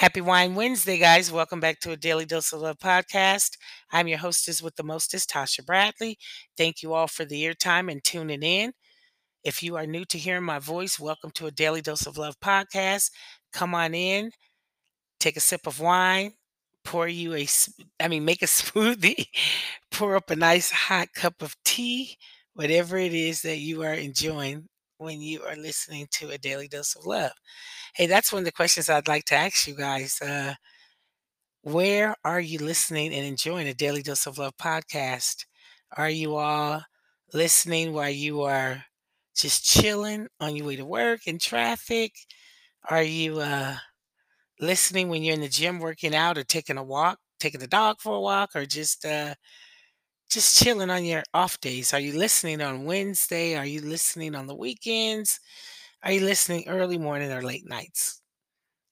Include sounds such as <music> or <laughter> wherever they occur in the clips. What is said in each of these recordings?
Happy Wine Wednesday, guys. Welcome back to a Daily Dose of Love podcast. I'm your hostess with the mostest, Tatia Bradley. Thank you all for the airtime and tuning in. If you are new to hearing my voice, welcome to a Daily Dose of Love podcast. Come on in, take a sip of wine, pour you a, I mean, make a <laughs> smoothie, pour up a nice hot cup of tea, whatever it is that you are enjoying when you are listening to a Daily Dose of Love. Hey, that's one of the questions I'd like to ask you guys. Uh, where are you listening and enjoying a Daily Dose of Love podcast? Are you all listening while you are just chilling on your way to work in traffic? Are you uh, listening when you're in the gym working out or taking a walk, taking the dog for a walk, or just uh, just chilling on your off days? Are you listening on Wednesday? Are you listening on the weekends? Are you listening early morning or late nights?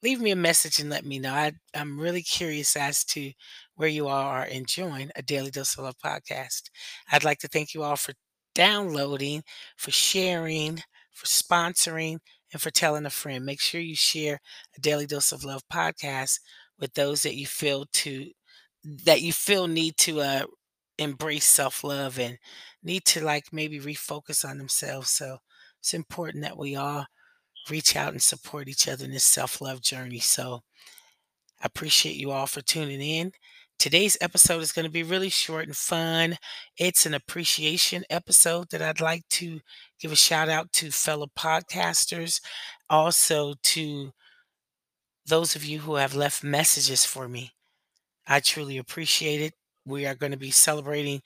Leave me a message and let me know. I, I'm really curious as to where you all are enjoying a Daily Dose of Love podcast. I'd like to thank you all for downloading, for sharing, for sponsoring, and for telling a friend. Make sure you share a Daily Dose of Love podcast with those that you feel to that you feel need to uh, embrace self love and need to like maybe refocus on themselves. So it's important that we all reach out and support each other in this self love journey. So I appreciate you all for tuning in. Today's episode is going to be really short and fun. It's an appreciation episode that I'd like to give a shout out to fellow podcasters, also to those of you who have left messages for me. I truly appreciate it. We are going to be celebrating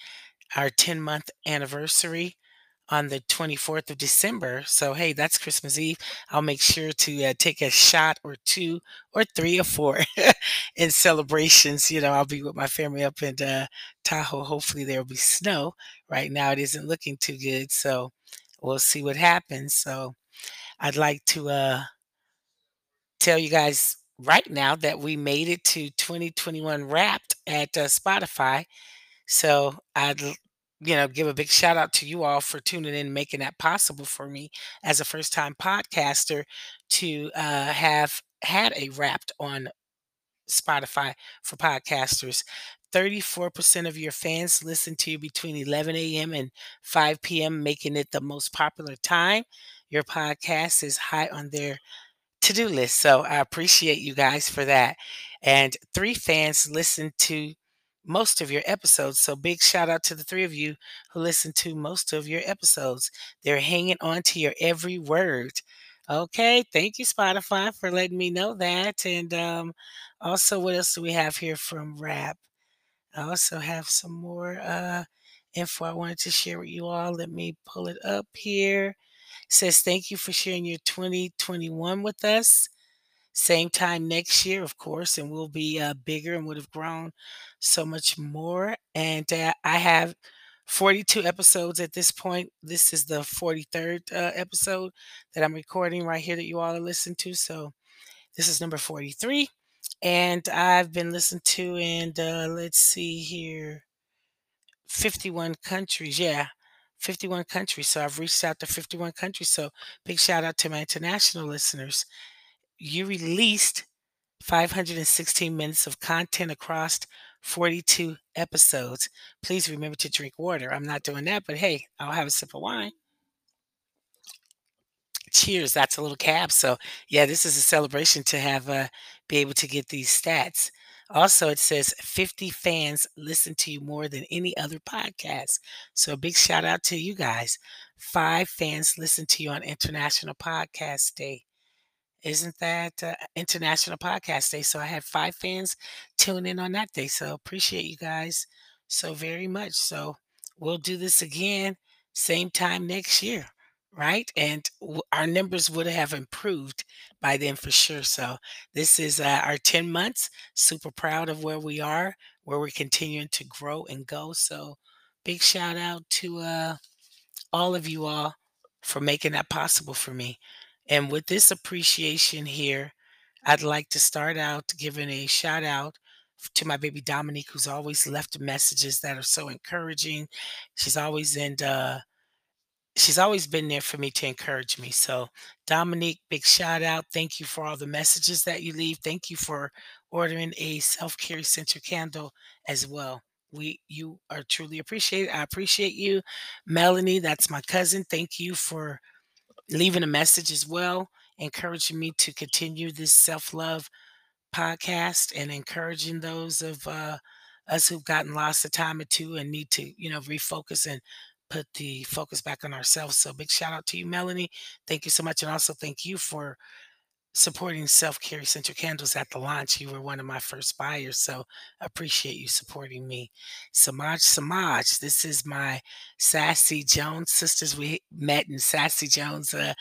our 10 month anniversary on the 24th of December. So, hey, that's Christmas Eve. I'll make sure to uh, take a shot or two or three or four <laughs> in celebrations. You know, I'll be with my family up in uh, Tahoe. Hopefully, there will be snow. Right now, it isn't looking too good. So, we'll see what happens. So, I'd like to uh, tell you guys right now that we made it to 2021 wrapped at uh, Spotify. So, I'd you know, give a big shout out to you all for tuning in, making that possible for me as a first time podcaster to uh, have had a wrapped on Spotify for podcasters. 34% of your fans listen to you between 11 a.m. and 5 p.m., making it the most popular time. Your podcast is high on their to do list. So I appreciate you guys for that. And three fans listen to most of your episodes. So big shout out to the three of you who listen to most of your episodes. They're hanging on to your every word. Okay, thank you Spotify for letting me know that. And um, also, what else do we have here from Wrapped? I also have some more uh, info I wanted to share with you all. Let me pull it up here. Says thank you for sharing your 2021 with us. Same time next year, of course, and we'll be uh, bigger and would have grown so much more. And uh, I have 42 episodes at this point. This is the 43rd uh, episode that I'm recording right here that you all are listening to. So this is number 43. And I've been listened to and uh, let's see here, 51 countries. Yeah, 51 countries. So I've reached out to 51 countries. So big shout out to my international listeners you released 516 minutes of content across 42 episodes. Please remember to drink water. I'm not doing that, but hey, I'll have a sip of wine. Cheers. That's a little cab. So, yeah, this is a celebration to have uh, be able to get these stats. Also, it says 50 fans listen to you more than any other podcast. So, a big shout out to you guys. Five fans listen to you on International Podcast Day. Isn't that uh, International Podcast Day? So I had five fans tune in on that day. So appreciate you guys so very much. So we'll do this again, same time next year, right? And w- our numbers would have improved by then for sure. So this is uh, our 10 months. Super proud of where we are, where we're continuing to grow and go. So big shout out to uh, all of you all for making that possible for me. And with this appreciation here, I'd like to start out giving a shout out to my baby Dominique, who's always left messages that are so encouraging. She's always in uh, she's always been there for me to encourage me. So, Dominique, big shout out. Thank you for all the messages that you leave. Thank you for ordering a self-care essential candle as well. We you are truly appreciated. I appreciate you. Melanie, that's my cousin. Thank you for leaving a message as well, encouraging me to continue this self-love podcast and encouraging those of uh, us who've gotten lost a time or two and need to, you know, refocus and put the focus back on ourselves. So big shout out to you, Melanie. Thank you so much. And also thank you for supporting Self Care Essential Candles at the launch. You were one of my first buyers. So appreciate you supporting me. Samaj Samaj, this is my Sassy Jones sisters. We met in Sassy Jones uh,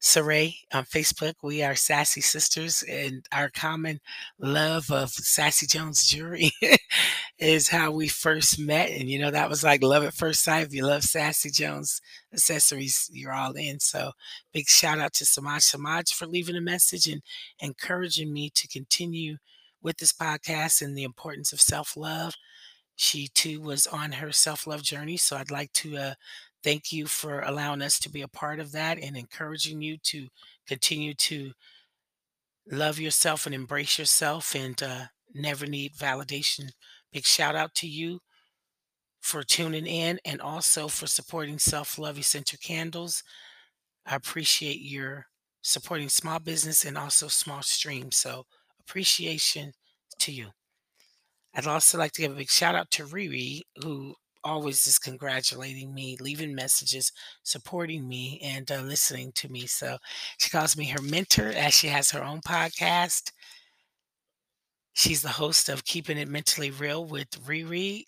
Saray on Facebook. We are Sassy Sisters, and our common love of Sassy Jones jewelry <laughs> is how we first met. And you know, that was like love at first sight. If you love Sassy Jones accessories, you're all in. So, big shout out to Samaj Samaj for leaving a message and encouraging me to continue with this podcast and the importance of self love. She too was on her self love journey. So, I'd like to uh, Thank you for allowing us to be a part of that and encouraging you to continue to love yourself and embrace yourself and uh, never need validation. Big shout out to you for tuning in and also for supporting Self Love Essential Candles. I appreciate your supporting small business and also small streams. So, appreciation to you. I'd also like to give a big shout out to Riri, who always is congratulating me, leaving messages, supporting me, and uh, listening to me. So she calls me her mentor as she has her own podcast. She's the host of Keeping It Mentally Real with Riri.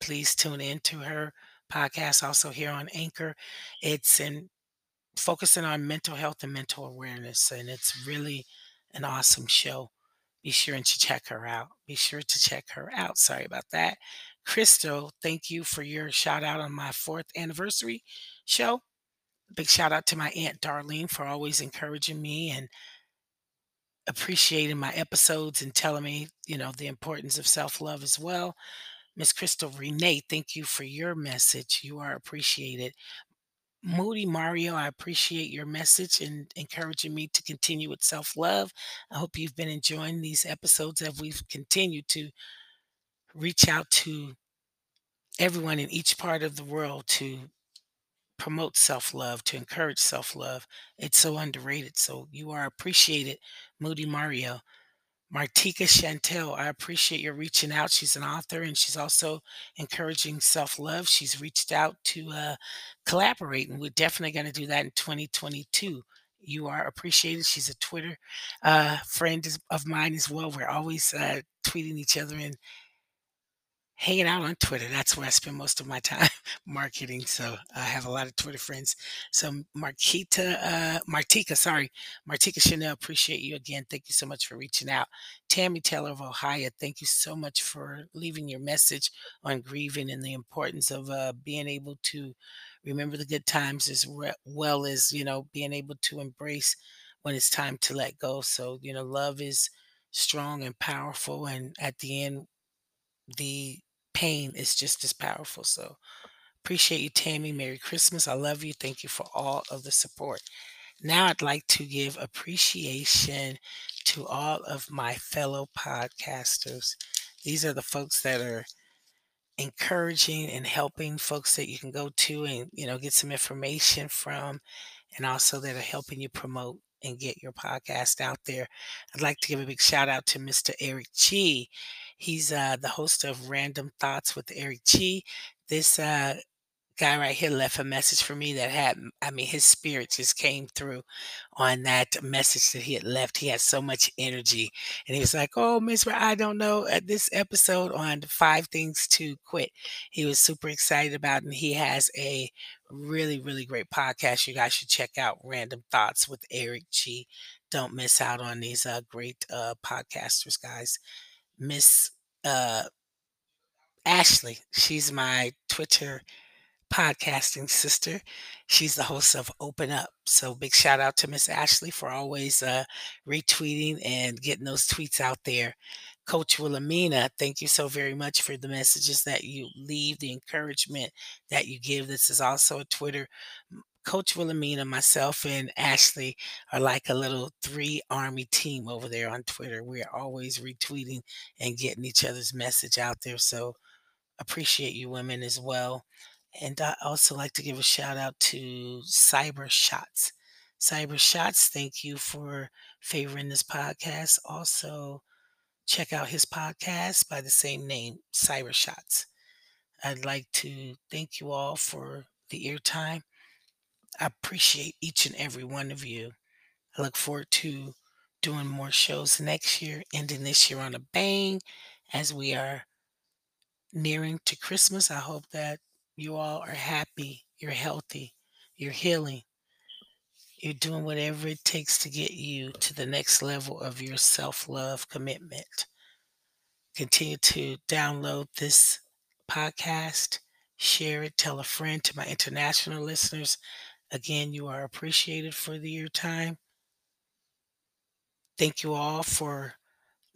Please tune in to her podcast also here on Anchor. It's in focusing on mental health and mental awareness, and it's really an awesome show. Be sure to check her out. Be sure to check her out. Sorry about that. Crystal, thank you for your shout out on my fourth anniversary show. Big shout out to my Aunt Darlene for always encouraging me and appreciating my episodes and telling me, you know, the importance of self love as well. Miss Crystal Renee, thank you for your message. You are appreciated. Moody Mario, I appreciate your message and encouraging me to continue with self love. I hope you've been enjoying these episodes as we've continued to reach out to everyone in each part of the world to promote self love, to encourage self love. It's so underrated. So you are appreciated, Moody Mario. Martika Chantel, I appreciate your reaching out. She's an author and she's also encouraging self love. She's reached out to uh, collaborate, and we're definitely going to do that in 2022. You are appreciated. She's a Twitter uh, friend of mine as well. We're always uh, tweeting each other and hanging out on Twitter. That's where I spend most of my time <laughs> marketing. So I have a lot of Twitter friends. So Marquita, uh, Martika, sorry, Martika Chanel, appreciate you again. Thank you so much for reaching out. Tammy Taylor of Ohio, thank you so much for leaving your message on grieving and the importance of uh, being able to remember the good times as well as, you know, being able to embrace when it's time to let go. So, you know, love is strong and powerful. And at the end, the pain is just as powerful. So appreciate you, Tammy. Merry Christmas. I love you. Thank you for all of the support. Now I'd like to give appreciation to all of my fellow podcasters. These are the folks that are encouraging and helping folks that you can go to and you know get some information from and also that are helping you promote and get your podcast out there. I'd like to give a big shout out to Mr. Eric G. He's uh, the host of Random Thoughts with Eric G. This uh, guy right here left a message for me that had, I mean, his spirit just came through on that message that he had left. He had so much energy. And he was like, Oh, Miss, I don't know, at this episode on five things to quit, he was super excited about. And he has a really, really great podcast. You guys should check out Random Thoughts with Eric G. Don't miss out on these uh, great uh, podcasters, guys. Miss uh, Ashley. She's my Twitter podcasting sister. She's the host of Open Up. So big shout out to Miss Ashley for always uh, retweeting and getting those tweets out there. Coach Wilhelmina, thank you so very much for the messages that you leave, the encouragement that you give. This is also a Twitter. Coach Wilhelmina, myself, and Ashley are like a little three army team over there on Twitter. We are always retweeting and getting each other's message out there. So appreciate you women as well. And I also like to give a shout out to Cyber Shots. Cyber Shots, thank you for favoring this podcast. Also, check out his podcast by the same name, Cyber Shots. I'd like to thank you all for the airtime. I appreciate each and every one of you. I look forward to doing more shows next year, ending this year on a bang as we are nearing to Christmas. I hope that you all are happy, you're healthy, you're healing, you're doing whatever it takes to get you to the next level of your self love commitment. Continue to download this podcast, share it, tell a friend to my international listeners. Again, you are appreciated for the your time. Thank you all for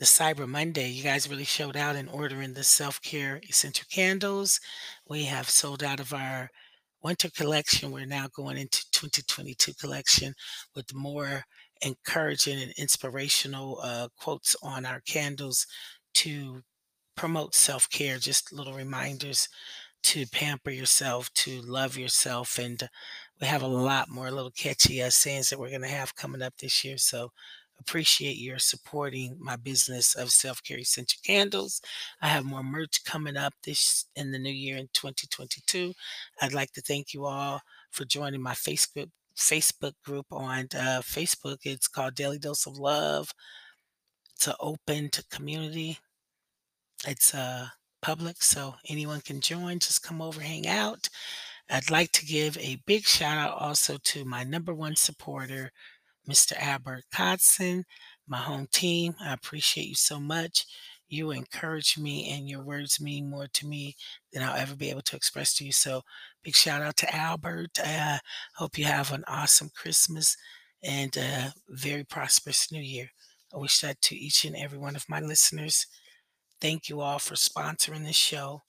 the Cyber Monday. You guys really showed out in ordering the self care essential candles. We have sold out of our winter collection. We're now going into 2022 collection with more encouraging and inspirational uh, quotes on our candles to promote self care. Just little reminders to pamper yourself, to love yourself. And we have a lot more little catchy uh, sayings that we're going to have coming up this year. So appreciate your supporting my business of self-care essential candles. I have more merch coming up this in the new year in 2022. I'd like to thank you all for joining my Facebook Facebook group on uh, Facebook. It's called Daily Dose of Love. It's an open to community. It's uh, public, so anyone can join. Just come over, hang out. I'd like to give a big shout out also to my number one supporter, Mr. Albert Codson, my home team. I appreciate you so much. You encourage me, and your words mean more to me than I'll ever be able to express to you. So, big shout out to Albert. Uh, hope you have an awesome Christmas and a very prosperous New Year. I wish that to each and every one of my listeners. Thank you all for sponsoring this show.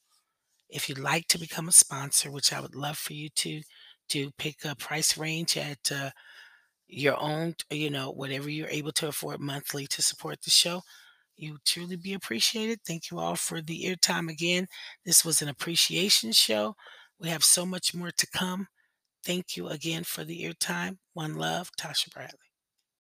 If you'd like to become a sponsor, which I would love for you to, to pick a price range at uh, your own, you know, whatever you're able to afford monthly to support the show. You truly be appreciated. Thank you all for the airtime again. This was an appreciation show. We have so much more to come. Thank you again for the airtime. One love, Tatia Bradley.